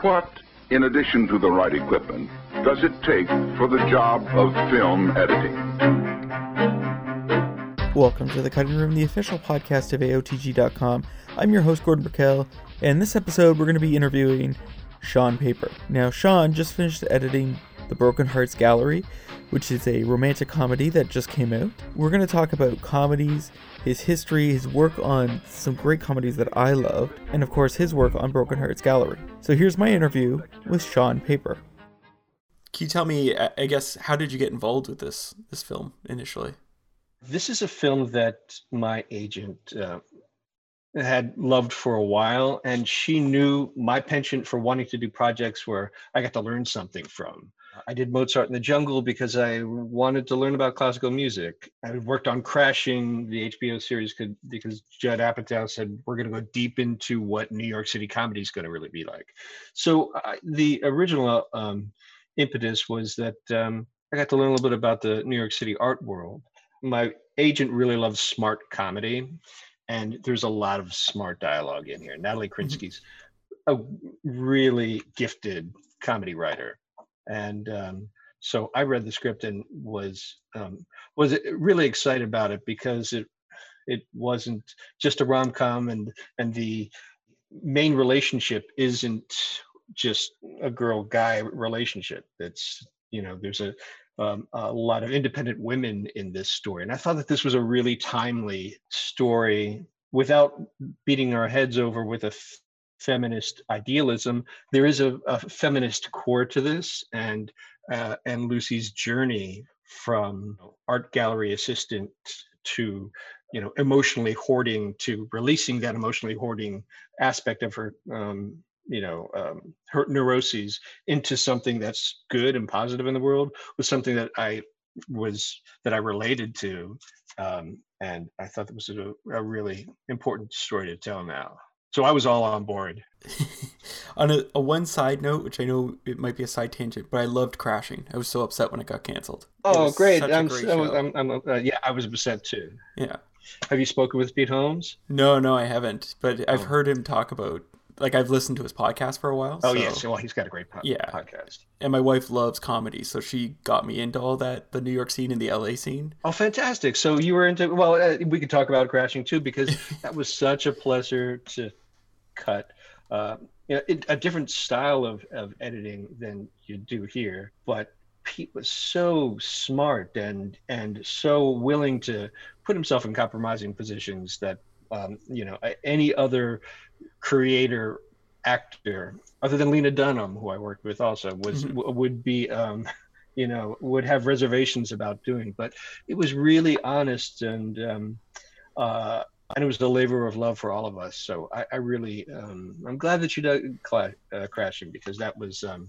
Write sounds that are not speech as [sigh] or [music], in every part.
What, in addition to the right equipment, does it take for the job of film editing? Welcome to the Cutting Room, the official podcast of AOTG.com. I'm your host, Gordon Burkell, and in this episode, we're going to be interviewing Shawn Paper. Now, Shawn just finished editing The Broken Hearts Gallery, which is a romantic comedy that just came out. We're going to talk about comedies, his history, his work on some great comedies that I loved, and of course, his work on Broken Hearts Gallery. So here's my interview with Shawn Paper. Can you tell me, I guess, how did you get involved with this this film initially? This is a film that my agent uh, had loved for a while, and she knew my penchant for wanting to do projects where I got to learn something from. I did Mozart in the Jungle because I wanted to learn about classical music. I worked on Crashing, the HBO series, could, because Judd Apatow said we're going to go deep into what New York City comedy is going to really be like. So the original um, impetus was that um, I got to learn a little bit about the New York City art world. My agent really loves smart comedy, and there's a lot of smart dialogue in here. Natalie mm-hmm. Krinsky's a really gifted comedy writer and um, so I read the script and was um, was really excited about it because it it wasn't just a rom com and and the main relationship isn't just a girl guy relationship. It's you know there's a um, a lot of independent women in this story, and I thought that this was a really timely story without beating our heads over with a feminist idealism, there is a, a feminist core to this, and uh, and Lucy's journey from art gallery assistant to you know emotionally hoarding to releasing that emotionally hoarding aspect of her um, you know um, her neuroses into something that's good and positive in the world was something that I was that I related to, um, and I thought that was a, a really important story to tell now. So I was all on board. [laughs] on a, a, one side note, which I know it might be a side tangent, but I loved Crashing. I was so upset when it got canceled. Oh, great! I'm, great so, I'm, I'm uh, yeah, I was upset too. Yeah. Have you spoken with Pete Holmes? No, no, I haven't. But I've oh. heard him talk about like I've listened to his podcast for a while. Oh so, yes, well he's got a great po- yeah. podcast. And my wife loves comedy, so she got me into all that, the New York scene and the LA scene. Oh, fantastic! So you were into well, uh, we could talk about crashing too because [laughs] that was such a pleasure to cut. Uh, you know, it, a different style of, of editing than you do here, but Pete was so smart and and so willing to put himself in compromising positions that um, you know any other creator actor other than Lena Dunham, who I worked with also, was mm-hmm. w- would be um, you know would have reservations about doing. But it was really honest and um, uh, and it was a labor of love for all of us. So I, I really, um, I'm glad that you did cla- uh, crashing because that was um,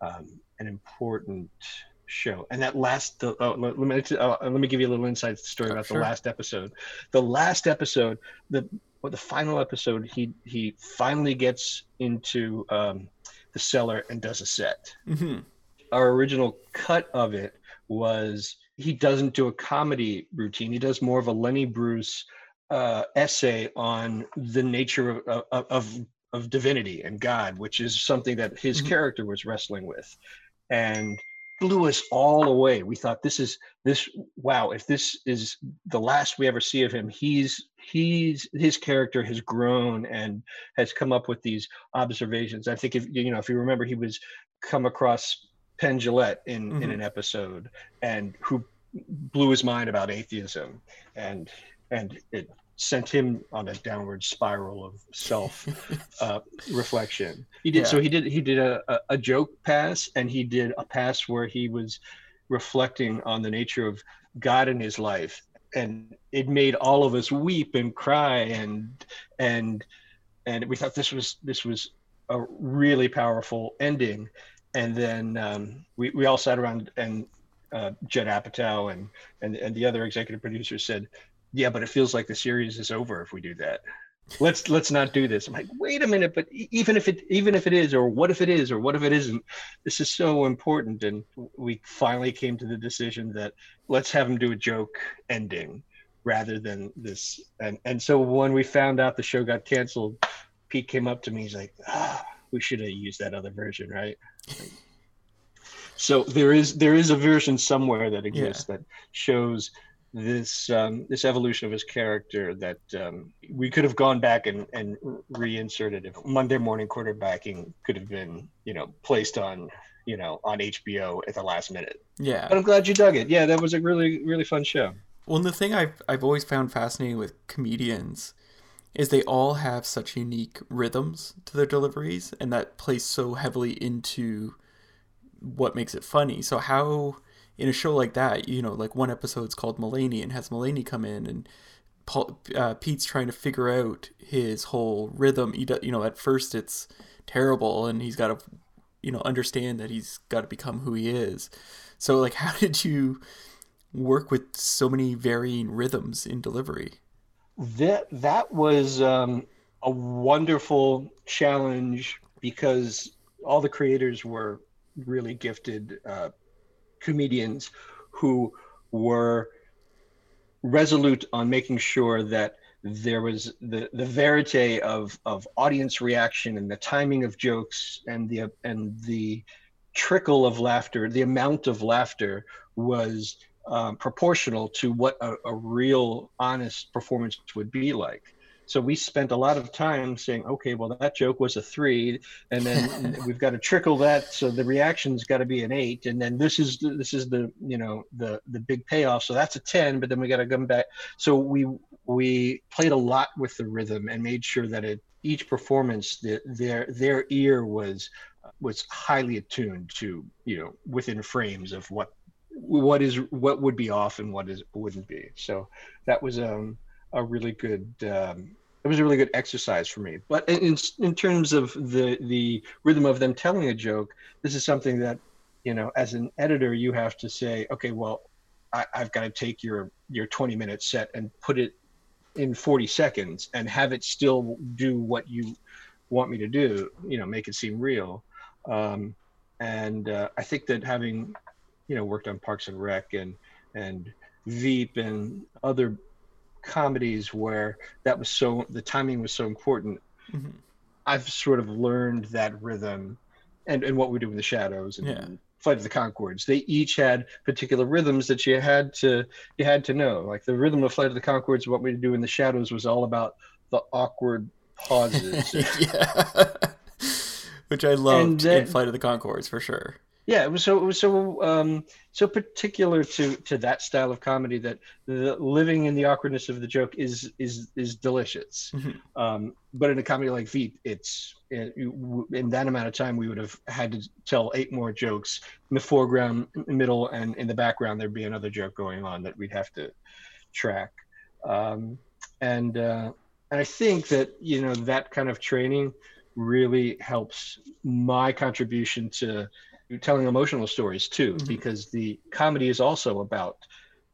um, an important show. And that last, uh, let, me uh, let me give you a little inside story oh, about sure. the last episode. The last episode, the well, the final episode, he he finally gets into um, the cellar and does a set. Mm-hmm. Our original cut of it was he doesn't do a comedy routine. He does more of a Lenny Bruce uh, essay on the nature of, of, of, divinity and God, which is something that his mm-hmm. character was wrestling with, and blew us all away. We thought this is this wow. If this is the last we ever see of him, he's he's his character has grown and has come up with these observations. I think if you know if you remember, he was come across Penn Jillette in mm-hmm. in an episode and who blew his mind about atheism and and it sent him on a downward spiral of self [laughs] uh, reflection. He did yeah. so. He did he did a, a, joke pass, and he did a pass where he was reflecting on the nature of God in his life, and it made all of us weep and cry, and and and we thought this was this was a really powerful ending. And then um, we we all sat around and uh, Judd Apatow and, and and the other executive producers said, yeah, but it feels like the series is over if we do that. Let's let's not do this. I'm like, wait a minute, but even if it even if it is, or what if it is, or what if it isn't, this is so important. And we finally came to the decision that let's have him do a joke ending rather than this. And and so when we found out the show got canceled, Pete came up to me. He's like, ah, we should have used that other version, right? so there is there is a version somewhere that exists yeah. that shows this um, this evolution of his character that um, we could have gone back and, and reinserted if Monday morning quarterbacking could have been you know placed on you know on HBO at the last minute. Yeah, but I'm glad you dug it. Yeah, that was a really really fun show. Well, the thing I've I've always found fascinating with comedians is they all have such unique rhythms to their deliveries, and that plays so heavily into what makes it funny. So how in a show like that, you know, like one episode's called Mulaney and has Mulaney come in and Paul, uh, Pete's trying to figure out his whole rhythm. He, you know, at first it's terrible and he's got to, you know, understand that he's got to become who he is. So like, [laughs] how did you work with so many varying rhythms in delivery? That that was um, a wonderful challenge because all the creators were really gifted uh, comedians who were resolute on making sure that there was the the verite of of audience reaction and the timing of jokes and the and the trickle of laughter the amount of laughter was um, proportional to what a, a real honest performance would be like so we spent a lot of time saying, okay, well that joke was a three, and then [laughs] we've got to trickle that, so the reaction's got to be an eight, and then this is the, this is the you know the the big payoff, so that's a ten, but then we got to come back. So we we played a lot with the rhythm and made sure that it each performance the, their their ear was was highly attuned to you know within frames of what what is what would be off and what is wouldn't be. So that was um a really good um, it was a really good exercise for me. But in in terms of the the rhythm of them telling a joke, this is something that you know as an editor you have to say, okay, well, I, I've got to take your your 20 minute set and put it in 40 seconds and have it still do what you want me to do. You know, make it seem real. Um, and uh, I think that having you know worked on Parks and Rec and and Veep and other comedies where that was so the timing was so important. Mm-hmm. I've sort of learned that rhythm, and and what we do in the shadows and, yeah. Flight of the Conchords. They each had particular rhythms that you had to you had to know. Like the rhythm of Flight of the Conchords, what we do in the shadows was all about the awkward pauses. [laughs] yeah. [laughs] Which I loved in Flight of the Conchords for sure yeah it was so it was so um so particular to to that style of comedy that the living in the awkwardness of the joke is is is delicious mm-hmm. um but in a comedy like veep it's in that amount of time we would have had to tell eight more jokes in the foreground middle and in the background there'd be another joke going on that we'd have to track um and uh and i think that you know that kind of training really helps my contribution to telling emotional stories too, mm-hmm. because the comedy is also about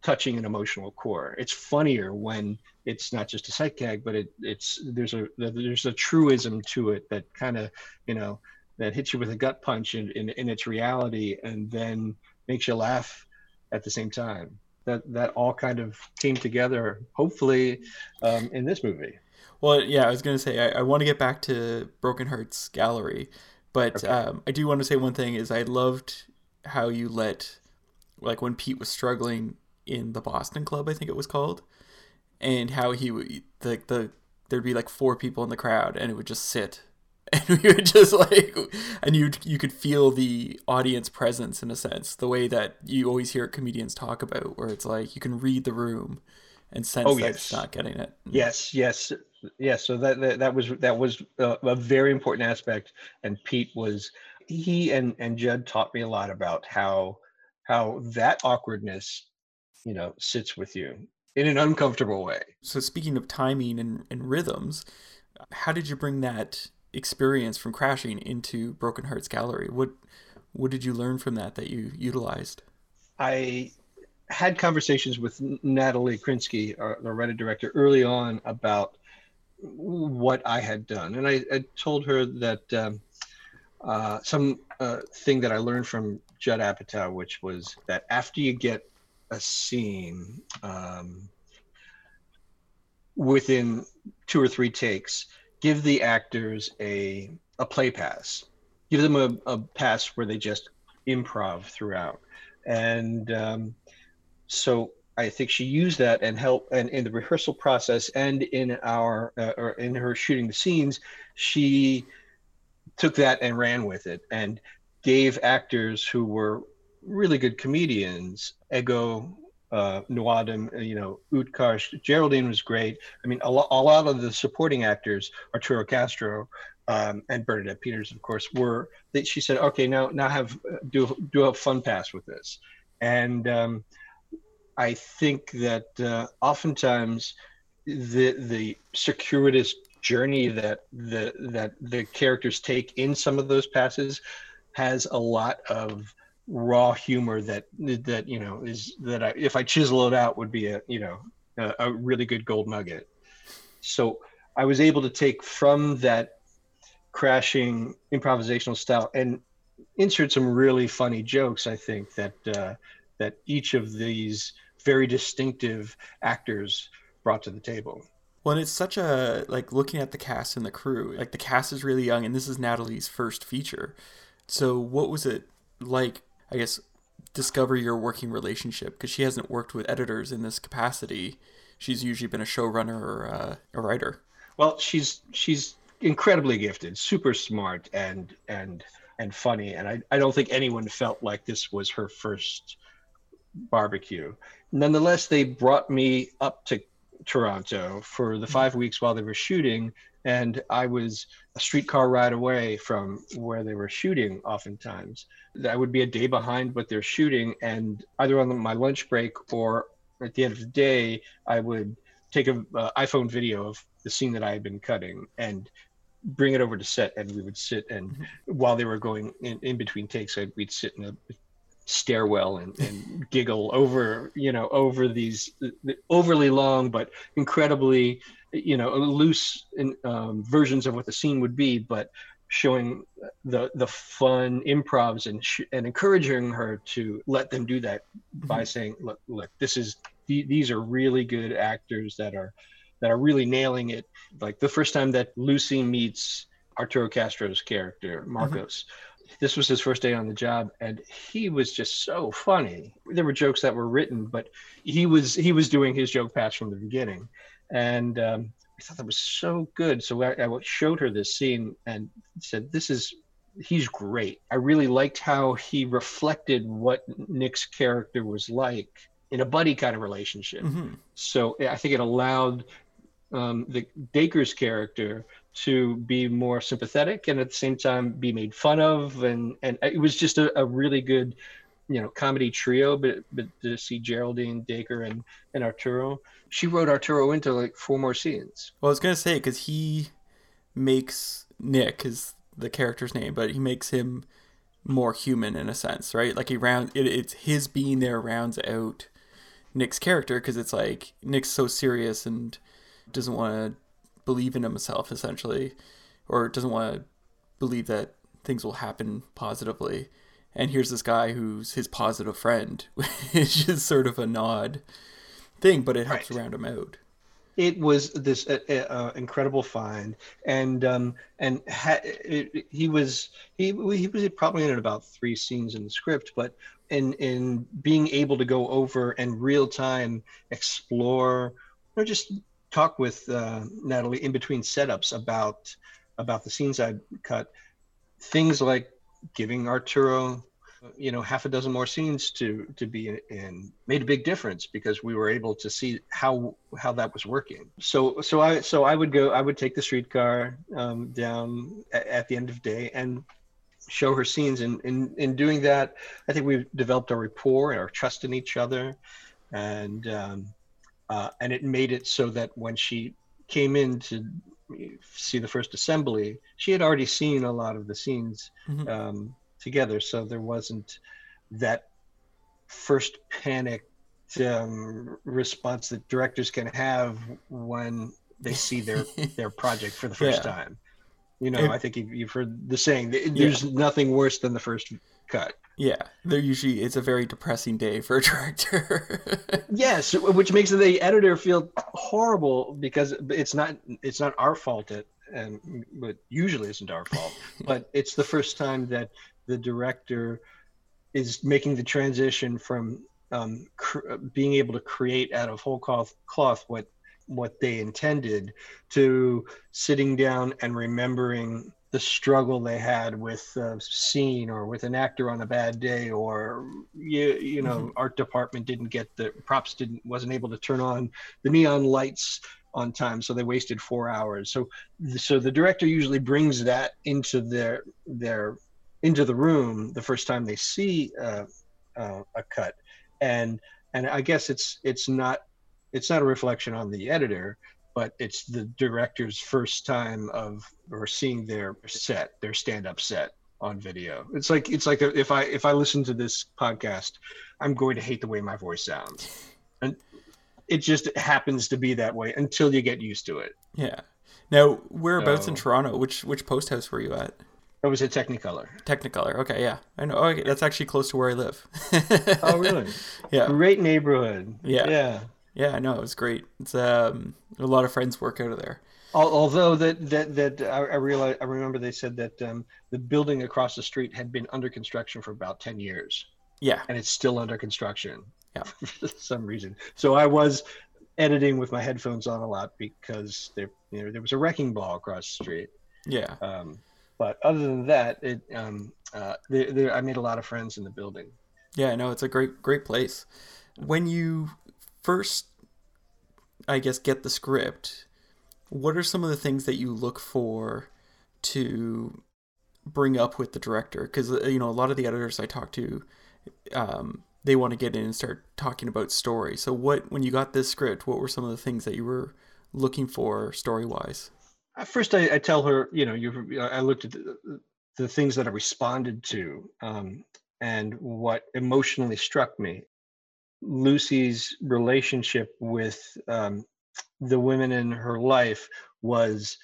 touching an emotional core. It's funnier when it's not just a sight gag, but it, it's there's a there's a truism to it that kind of you know that hits you with a gut punch in, in, in its reality and then makes you laugh at the same time. That that all kind of came together, hopefully, um, in this movie. Well, yeah, I was gonna say I, I want to get back to Broken Hearts Gallery but okay. um, I do want to say one thing is I loved how you let like when Pete was struggling in the Boston Club, I think it was called, and how he would the the there'd be like four people in the crowd and it would just sit. [laughs] And we would just like and you you could feel the audience presence in a sense. The way that you always hear comedians talk about where it's like you can read the room and sense oh, that it's not getting it. Yes yes yeah so that, that that, was that was a, a, very important aspect and pete was he and and judd taught me a lot about how how that awkwardness you know sits with you in an uncomfortable way. So speaking of timing and, and rhythms how did you bring that experience from crashing into broken hearts gallery? What what did you learn from that that you utilized? I had conversations with natalie krinsky our, our writer director early on about what I had done. And I, I told her that um, uh, some uh, thing that I learned from Judd Apatow, which was that after you get a scene um, within two or three takes, give the actors a a play pass, give them a, a pass where they just improv throughout. And um, so I think she used that and help and in the rehearsal process and in our uh, or in her shooting the scenes, she took that and ran with it and gave actors who were really good comedians ego uh, Nuadam, you know, Utkarsh, Geraldine was great. I mean, a, lo- a lot of the supporting actors, Arturo Castro um, and Bernadette Peters, of course, were. That she said, okay, now now have do do a fun pass with this, and um, I think that uh, oftentimes the the circuitous journey that the that the characters take in some of those passes has a lot of raw humor that that you know is that I, if I chisel it out would be a you know a, a really good gold nugget. So I was able to take from that crashing improvisational style and insert some really funny jokes. I think that uh, that each of these very distinctive actors brought to the table. Well, and it's such a like looking at the cast and the crew. Like the cast is really young, and this is Natalie's first feature. So, what was it like I guess, discover your working relationship because she hasn't worked with editors in this capacity. She's usually been a showrunner or uh, a writer. Well, she's she's incredibly gifted, super smart, and and and funny. And I, I don't think anyone felt like this was her first barbecue. Nonetheless, they brought me up to Toronto for the five weeks while they were shooting, and I was a streetcar ride away from where they were shooting. Oftentimes, I would be a day behind what they're shooting, and either on my lunch break or at the end of the day, I would take an uh, iPhone video of the scene that I had been cutting and bring it over to set, and we would sit and mm-hmm. while they were going in, in between takes, I'd, we'd sit in a stairwell and, and giggle over you know over these overly long but incredibly you know loose in, um, versions of what the scene would be but showing the the fun improvs and sh- and encouraging her to let them do that by mm-hmm. saying look look this is these are really good actors that are that are really nailing it like the first time that lucy meets arturo castro's character mm-hmm. marcos mm-hmm this was his first day on the job and he was just so funny. There were jokes that were written but he was he was doing his joke patch from the beginning. And um, i thought that was so good. So I, I showed her this scene and said this is he's great. I really liked how he reflected what nick's character was like in a buddy kind of relationship. Mm-hmm. so i think it allowed um, the Dacre's character to be more sympathetic and at the same time be made fun of. And and it was just a, a really good you know comedy trio but but to see geraldine dacre and and arturo. She wrote arturo into like four more scenes. Well i was gonna say because he makes nick is the character's name but he makes him more human in a sense right? Like he round it, it's his being there rounds out nick's character because it's like nick's so serious and doesn't want to believe in himself essentially, or doesn't want to believe that things will happen positively. And here's this guy who's his positive friend, [laughs] which is sort of a nod thing, but it helps right. round him out. It was this uh, uh, incredible find, and um, and ha- it, it, he was he he was probably in about three scenes in the script, but in in being able to go over and real time explore, or just talk with uh, Natalie in between setups about about the scenes I'd cut. Things like giving Arturo, you know, half a dozen more scenes to to be in made a big difference because we were able to see how how that was working. So so I so I would go I would take the streetcar um, down at, at the end of day and show her scenes and in, in doing that i think we've developed a rapport and our trust in each other and um, uh, and it made it so that when she came in to see the first assembly, she had already seen a lot of the scenes mm-hmm. um, together, so there wasn't that first panic um, response that directors can have when they see their [laughs] their project for the first yeah. time. You know, it, I think you've, you've, heard the saying. There's yeah. nothing worse than the first cut. Yeah, they're usually it's a very depressing day for a [laughs] director. yes, which makes the editor feel horrible because it's not it's not our fault at and but usually isn't our fault. [laughs] but it's the first time that the director is making the transition from um, cr- being able to create out of whole cloth, cloth what what they intended to sitting down and remembering the struggle they had with a scene or with an actor on a bad day or you, you know mm-hmm. art department didn't get the props didn't wasn't able to turn on the neon lights on time so they wasted four hours so so the director usually brings that into their their into the room the first time they see uh, uh, a cut and and i guess it's it's not it's not a reflection on the editor but it's the director's first time of or seeing their set, their stand-up set on video. It's like it's like if I if I listen to this podcast, I'm going to hate the way my voice sounds, and it just happens to be that way until you get used to it. Yeah. Now, whereabouts so, in Toronto? Which which post house were you at? It was at Technicolor. Technicolor. Okay, yeah, I know. Oh, okay, that's actually close to where I live. oh, really? [laughs] Yeah. Great neighborhood. Yeah. Yeah. Yeah, I know it was great. It's um a lot of friends work out of there. Although that that that I, realize I remember they said that um, the building across the street had been under construction for about ten years. Yeah, and it's still under construction. Yeah, [laughs] for some reason. So I was editing with my headphones on a lot because there you know there was a wrecking ball across the street. Yeah. Um, but other than that, it um, uh, there, there, I made a lot of friends in the building. Yeah, no, it's a great great place. When you first, I guess, get the script, what are some of the things that you look for to bring up with the director? Because uh, you know, a lot of the editors I talk to, um, they want to get in and start talking about story. So, what when you got this script, what were some of the things that you were looking for story wise? First, I, I, tell her, you know, you. I looked at the, the things that I responded to, um, and what emotionally struck me. Lucy's relationship with um, the women in her life was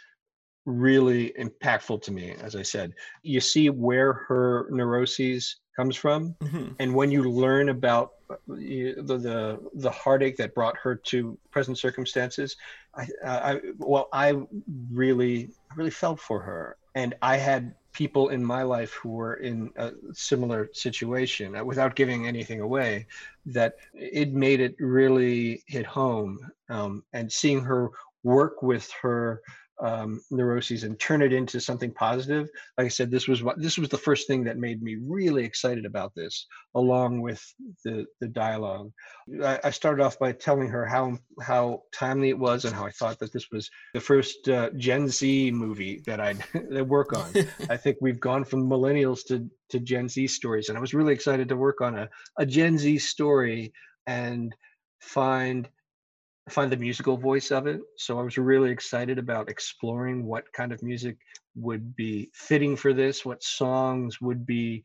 really impactful to me as i said you see where her neuroses comes from mm-hmm. and when you learn about uh, the, the the heartache that brought her to present circumstances i i well i really really felt for her and i had people in my life who were in a similar situation uh, without giving anything away that it made it really hit home. Um, and seeing her work with her um, neuroses and turn it into something positive. Like I said, this was what this was the first thing that made me really excited about this, along with the the dialogue. I, I started off by telling her how how timely it was and how I thought that this was the first uh, Gen Z movie that I'd [laughs] that work on. [laughs] I think we've gone from millennials to to Gen Z stories, and I was really excited to work on a a Gen Z story and find find the musical voice of it. So I was really excited about exploring what kind of music would be fitting for this, what songs would be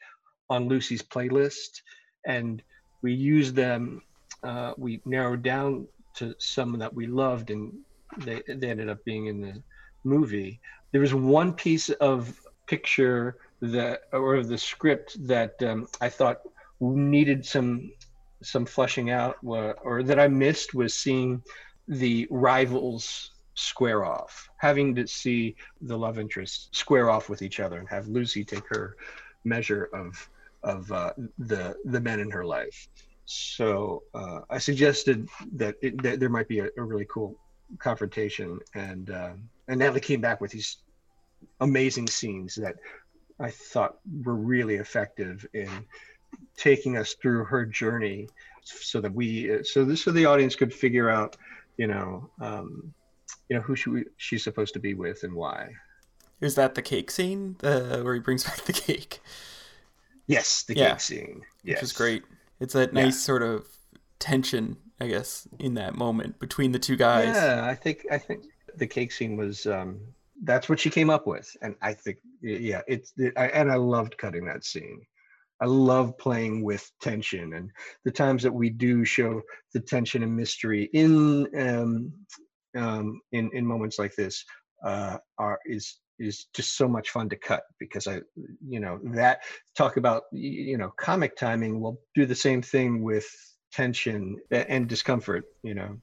on Lucy's playlist. And we used them, uh, we narrowed down to some that we loved, and they, they ended up being in the movie. There was one piece of picture that, or of the script that um, I thought needed some some flushing out or, or that I missed was seeing the rivals square off, having to see the love interests square off with each other and have Lucy take her measure of of uh, the the men in her life. So uh, I suggested that, it, that, there might be a, a, really cool confrontation, and uh, and Natalie came back with these amazing scenes that I thought were really effective in taking us through her journey so that we so this so the audience could figure out you know um you know who she, she's supposed to be with and why. Is that the cake scene uh, where he brings back the cake? Yes the yeah. cake scene. Yes. which is great. It's that nice yeah. sort of tension i guess in that moment between the two guys. Yeah i think i think the cake scene was um that's what she came up with. And i think yeah it's it, I, and i loved cutting that scene I love playing with tension and the times that we do show the tension and mystery in um, um, in in moments like this uh, are is is just so much fun to cut because I you know that talk about you know comic timing will do the same thing with tension and discomfort you know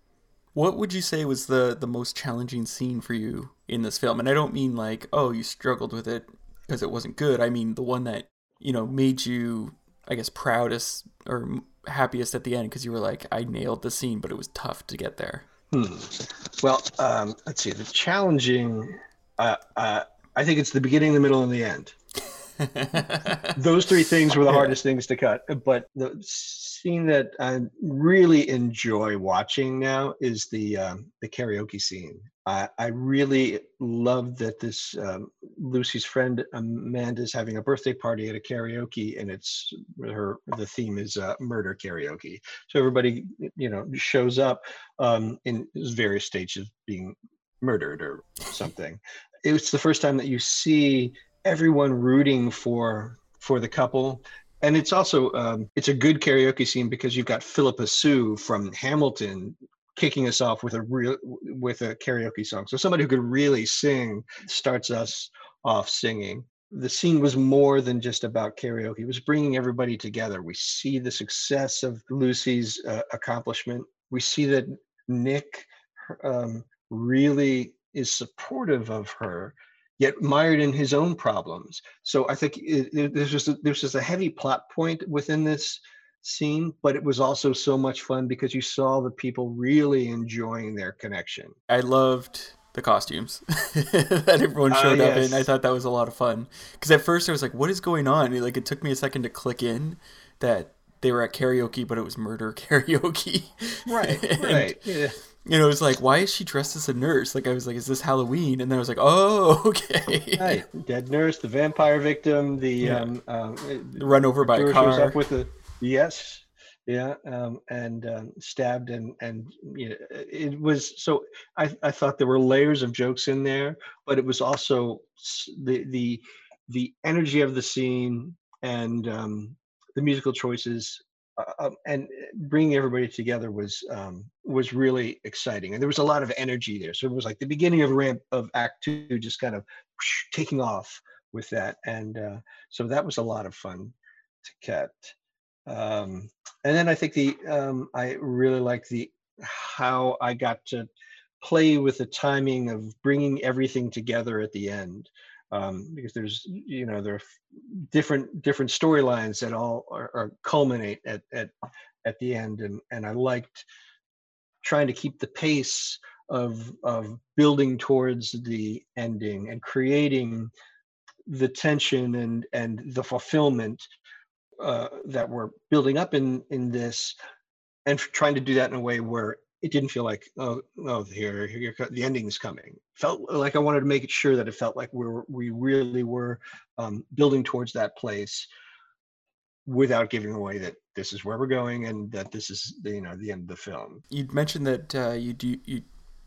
What would you say was the the most challenging scene for you in this film? And I don't mean like, oh, you struggled with it because it wasn't good. I mean the one that you know made you, I guess, proudest or happiest at the end because you were like, I nailed the scene, but it was tough to get there. Hmm. Well, um, let's see. The challenging, uh, uh, I think it's the beginning, the middle, and the end. [laughs] Those three things were the hardest things to cut. But the scene that I really enjoy watching now is the um, the karaoke scene. I, I really love that this um, Lucy's friend Amanda is having a birthday party at a karaoke, and it's her. The theme is uh, murder karaoke. So everybody, you know, shows up um, in various stages of being murdered or something. It's the first time that you see everyone rooting for for the couple and it's also um, it's a good karaoke scene because you've got Phillipa Soo from Hamilton kicking us off with a real with a karaoke song. So somebody who could really sing starts us off singing. The scene was more than just about karaoke. It was bringing everybody together. We see the success of Lucy's uh, accomplishment. We see that Nick um, really is supportive of her yet mired in his own problems. So I think it, it, there's just a, there's just a heavy plot point within this scene, but it was also so much fun because you saw the people really enjoying their connection. I loved the costumes [laughs] that everyone ah, showed uh, yes. up in. I thought that was a lot of fun because at first I was like, "What is going on?" Like it took me a second to click in that they were at karaoke, but it was murder [laughs] karaoke. Right. [laughs] and, right. Yeah you know, it's like, why is she dressed as a nurse? Like, I was like, is this Halloween? And then I was like, oh, [laughs] okay. Right. Dead nurse, the vampire victim, the yeah. um, um, run over by a car. up with the yes, yeah, um, and um, stabbed and and you know, it was so. I I thought there were layers of jokes in there, but it was also the the the energy of the scene and um, the musical choices uh, um, and bringing everybody together was um, was really exciting, and there was a lot of energy there. So it was like the beginning of ramp of Act Two, just kind of taking off with that, and uh, so that was a lot of fun to cut. Um, and then I think the um, I really like the how I got to play with the timing of bringing everything together at the end um, because there's you know there are different different storylines that all are, are, culminate at at at the end. And and I liked trying to keep the pace of of building towards the ending and creating the tension and and the fulfillment uh, that we're building up in in this and trying to do that in a way where it didn't feel like oh oh here here the ending's coming. Felt like i wanted to make it sure that it felt like we were we really were um, building towards that place without giving away that this is where we're going and that this is the, you know the end of the film. You mentioned that uh, you do you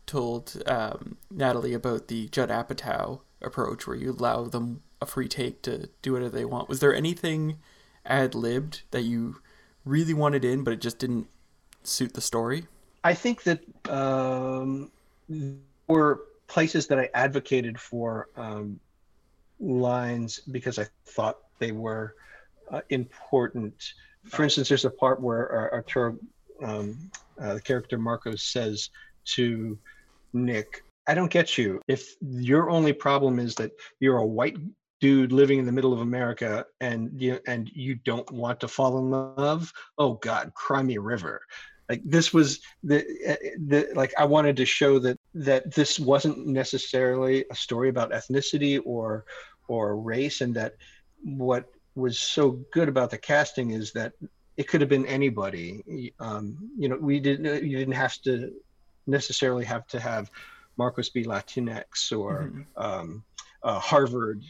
told um, natalie about the judd apatow approach where you allow them a free take to do whatever they want. Was there anything ad-libbed that you really wanted in but it just didn't suit the story I think that um, were places that I advocated for um, lines because I thought they were uh, important. For instance, there's a part where Arturo, um, uh, the character Marcos, says to Nick, I don't get you. If your only problem is that you're a white dude living in the middle of America and you and you don't want to fall in love, oh God, cry me a river like this was the, eh, the like i wanted to show that that this wasn't necessarily a story about ethnicity or or race and that what was so good about the casting is that it could have been anybody um, you know we didn't you didn't have to necessarily have to have marcos be latinx or mm-hmm. um, uh, harvard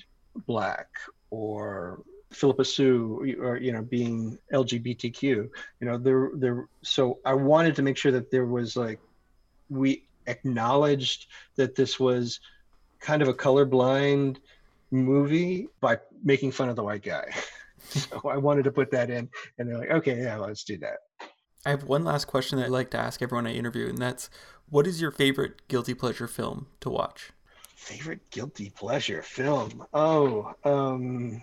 black or Phillipa Soo or you know being LGBTQ. You know there there. So I wanted to make sure that there was like we acknowledged that this was kind of a colorblind movie by making fun of the white guy. [laughs] so I wanted to put that in, and they're like, okay, yeah, let's do that. I have one last question that I like to ask everyone I interview, and that's what is your favorite guilty pleasure film to watch? Favorite guilty pleasure film? Oh, um,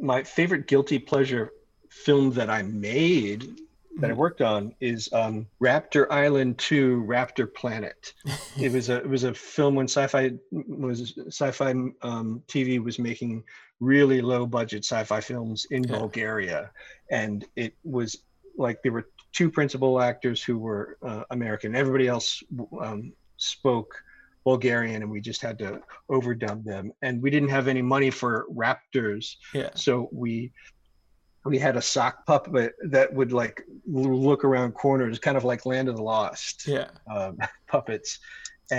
my favorite guilty pleasure film that I made that I worked on is um, Raptor Island 2 Raptor Planet. [laughs] it was a it was a film when sci-fi was sci-fi um, TV was making really low budget sci-fi films in Yeah. Bulgaria, and it was like there were two principal actors who were uh, American. Everybody else um, spoke Bulgarian, and we just had to overdub them. And we didn't have any money for raptors, Yeah. so we we had a sock puppet that would like look around corners, kind of like Land of the Lost Yeah. um, [laughs] puppets,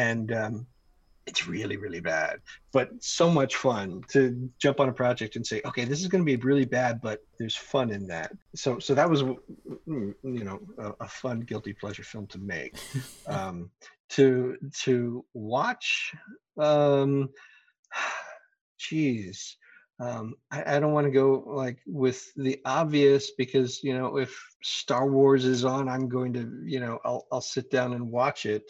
and um, it's really really bad, but so much fun to jump on a project and say, okay, this is going to be really bad, but there's fun in that. So so that was mm, you know a, a fun guilty pleasure film to make. [laughs] um, to to watch, um, [sighs] geez. Um, I, I don't want to go like with the obvious because you know if Star Wars is on, I'm going to you know I'll I'll sit down and watch it.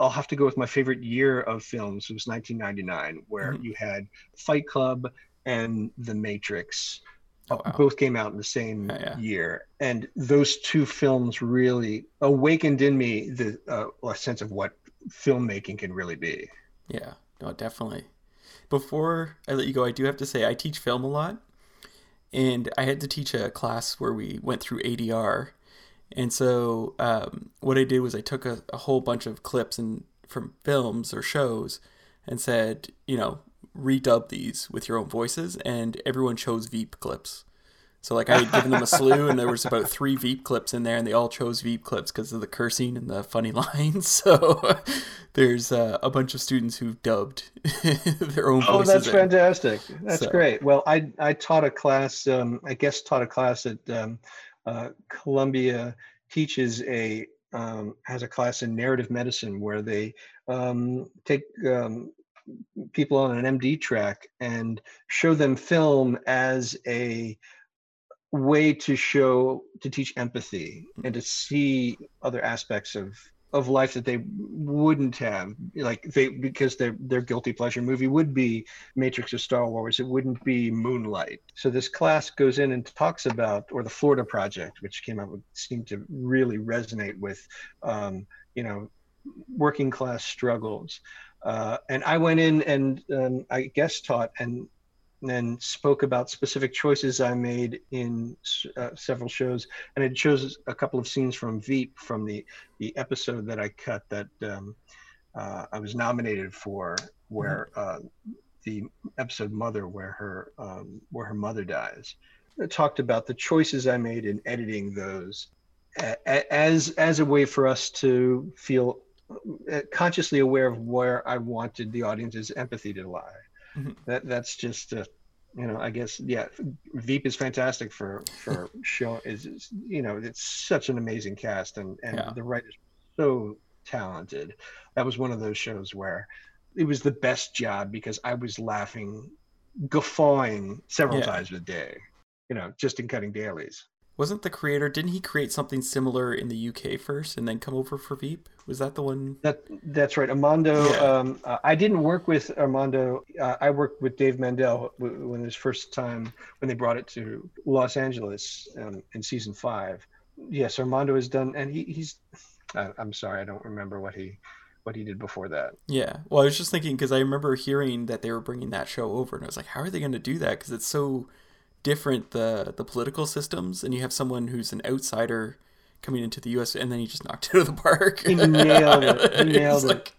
I'll have to go with my favorite year of films. It was 1999, where Mhm. you had Fight Club and The Matrix. Oh, wow. Both came out in the same Yeah, yeah. year, and those two films really awakened in me the uh, a sense of what filmmaking can really be. Yeah, no, definitely. Before I let you go, I do have to say I teach film a lot, and I had to teach a class where we went through ADR, and so um, what I did was I took a, a whole bunch of clips and from films or shows, and said, you know, redub these with your own voices, and everyone chose Veep clips. So like I had given them a slew, and there was about three Veep clips in there, and they all chose Veep clips because of the cursing and the funny [laughs] lines. So there's uh, a bunch of students who've dubbed [laughs] their own voices. Oh, that's in. fantastic. That's So- great. Well, I I taught a class. Um, I guess taught a class at um, uh, Columbia. Teaches a um, has a class in narrative medicine where they um, take um, people on an MD track and show them film as a way to show to teach empathy and to see other aspects of of life that they wouldn't have like they because their their guilty pleasure movie would be matrix or star wars. It wouldn't be moonlight. So this class goes in and talks about or the florida project which came out with seemed to really resonate with um, you know working class struggles. Uh, and i went in and um, i guest taught and then spoke about specific choices I made in uh, several shows, and it shows a couple of scenes from Veep from the the episode that I cut that um, uh, I was nominated for, where uh, the episode Mother, where her um, where her mother dies. I talked about the choices I made in editing those as as a way for us to feel uh, consciously aware of where I wanted the audience's empathy to lie Mhm. that that's just uh, you know i guess yeah veep is fantastic for for [laughs] show is is, you know it's such an amazing cast and and Yeah. the writers so talented that was one of those shows where it was the best job because i was laughing guffawing several Yeah. times a day you know just in cutting dailies Wasn't the creator? Didn't he create something similar in the UK first and then come over for Veep? Was that the one? That that's right, Armando. Yeah. Um, uh, I didn't work with Armando. Uh, I worked with Dave Mandel w- when his first time when they brought it to Los Angeles um, in season five. Yes, Armando has done, and he, he's. I, I'm sorry, I don't remember what he what he did before that. Yeah. Well, I was just thinking because I remember hearing that they were bringing that show over, and I was like, how are they going to do that? Because it's so different the the political systems, and you have someone who's an outsider coming into the U.S. and then he just knocked [laughs] it out of the park. He nailed it. He [laughs] nailed it's it. Like,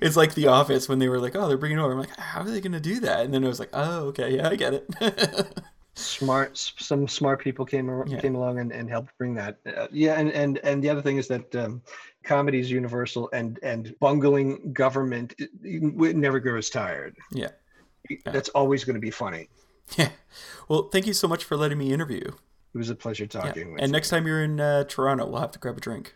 it's like The Office when they were like, "Oh, they're bringing it over." I'm like, "How are they going to do that?" And then I was like, "Oh, okay, yeah, I get it." [laughs] Smart, some smart people came Yeah. came along and, and helped bring that. Uh, yeah, and and and the other thing is that um, comedy is universal, and and bungling government it, it never grows tired. yeah. That's always going to be funny. [laughs] Yeah. Well, thank you so much for letting me interview. It was a pleasure Yeah. talking with you. And you. next time you're in uh, Toronto, we'll have to grab a drink.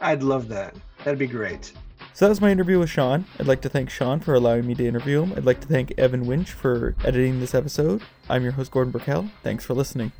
I'd love that. That'd be great. So that was my interview with Shawn. I'd like to thank Shawn for allowing me to interview him. I'd like to thank Evan Winch for editing this episode. I'm your host, Gordon Burkell. Thanks for listening.